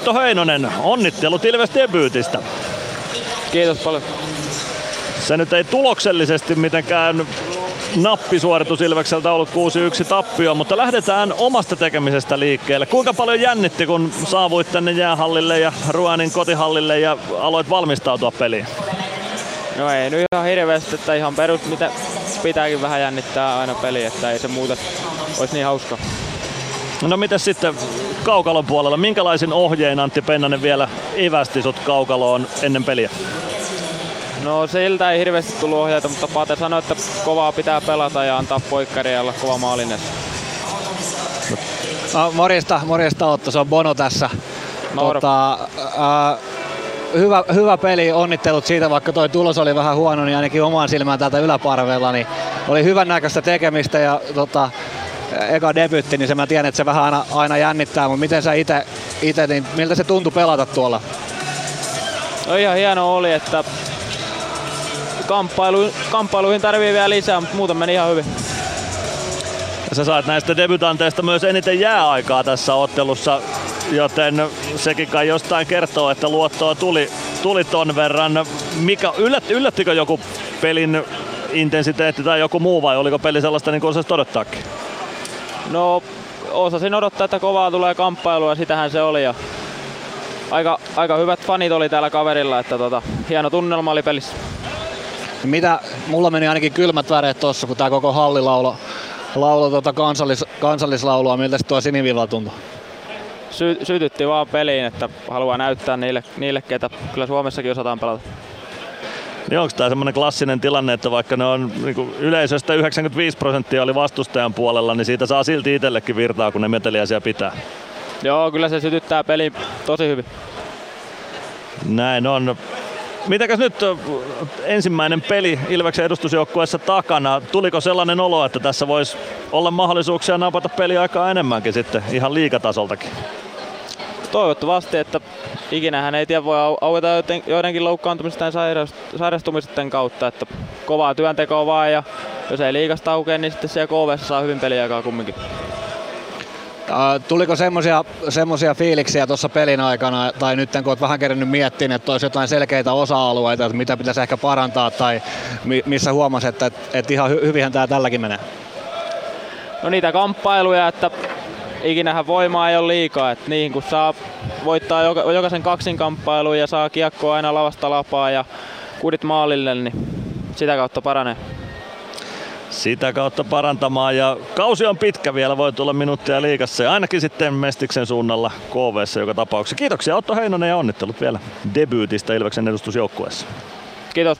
Otto Heinonen, onnittelut Ilves debyytistä. Kiitos paljon. Se nyt ei tuloksellisesti mitenkään nappisuoritus Ilvekseltä ollut 6-1 tappio, mutta lähdetään omasta tekemisestä liikkeelle. Kuinka paljon jännitti, kun saavuit tänne jäähallille ja Ruanin kotihallille ja aloit valmistautua peliin? No ei nyt ihan hirveästi, että ihan perus, mitä pitääkin vähän jännittää aina peli, että ei se muuta olisi niin hauska. No miten sitten kaukalon puolella, minkälaisin ohjein Antti Pennanen vielä evästi sut kaukaloon ennen peliä? No siltä ei hirveästi tullut ohjeita, mutta Pate sanoi, että kovaa pitää pelata ja antaa poikkari ja olla kova maalinen. No, morjesta, morjesta Otto, se on Bono tässä. Tota, äh, hyvä, hyvä peli, onnittelut siitä, vaikka toi tulos oli vähän huono, niin ainakin omaan silmään täältä yläparvella, niin oli hyvän näköistä tekemistä ja tota, eka debytti, niin se mä tiedän, että se vähän aina, aina jännittää, mutta miten sä itse, ite, niin miltä se tuntui pelata tuolla? No ihan hieno oli, että kamppailu, kamppailuihin tarvii vielä lisää, mutta muuten meni ihan hyvin. Sä sait näistä debutanteista myös eniten jääaikaa tässä ottelussa, joten sekin kai jostain kertoo, että luottoa tuli, tuli ton verran. Mikä, yllätti, yllättikö joku pelin intensiteetti tai joku muu vai oliko peli sellaista niin kuin osasit odottaakin? No osasin odottaa, että kovaa tulee kamppailua ja sitähän se oli. Ja aika, aika hyvät fanit oli täällä kaverilla, että tota, hieno tunnelma oli pelissä. Mitä, mulla meni ainakin kylmät väreet tossa, kun tää koko halli laulo, laulo tota kansallis, kansallislaulua, miltä se tuo sinivilla tuntui? Sy, sytytti vaan peliin, että haluaa näyttää niille, niille, ketä kyllä Suomessakin osataan pelata. Niin onko tämä semmoinen klassinen tilanne, että vaikka ne on niin yleisöstä 95 prosenttia oli vastustajan puolella, niin siitä saa silti itsellekin virtaa, kun ne meteliäisiä pitää? Joo, kyllä se sytyttää peli tosi hyvin. Näin on. Mitäkäs nyt ensimmäinen peli Ilveksen edustusjoukkueessa takana? Tuliko sellainen olo, että tässä voisi olla mahdollisuuksia napata peliaikaa enemmänkin sitten ihan liikatasoltakin? Toivottavasti, että ikinä hän ei tiedä voi aueta joidenkin loukkaantumisten ja sairastumisten kautta, että kovaa työntekoa vaan ja jos ei liikasta aukea, niin sitten siellä KV saa hyvin peliaikaa kumminkin. Tuliko semmoisia, semmoisia fiiliksiä tuossa pelin aikana, tai nyt kun olet vähän kerännyt miettimään, että olisi jotain selkeitä osa-alueita, että mitä pitäisi ehkä parantaa, tai missä huomasi, että, että ihan hy- hyvinhän tämä tälläkin menee? No niitä kamppailuja, että ikinähän voimaa ei ole liikaa, että niihin kun saa voittaa joka, jokaisen kaksinkamppailun ja saa kiekkoa aina lavasta lapaa ja kudit maalille, niin sitä kautta paranee sitä kautta parantamaan. Ja kausi on pitkä vielä, voi tulla minuuttia liikassa ja ainakin sitten Mestiksen suunnalla KV joka tapauksessa. Kiitoksia Otto Heinonen ja onnittelut vielä debyytistä Ilveksen edustusjoukkueessa. Kiitos.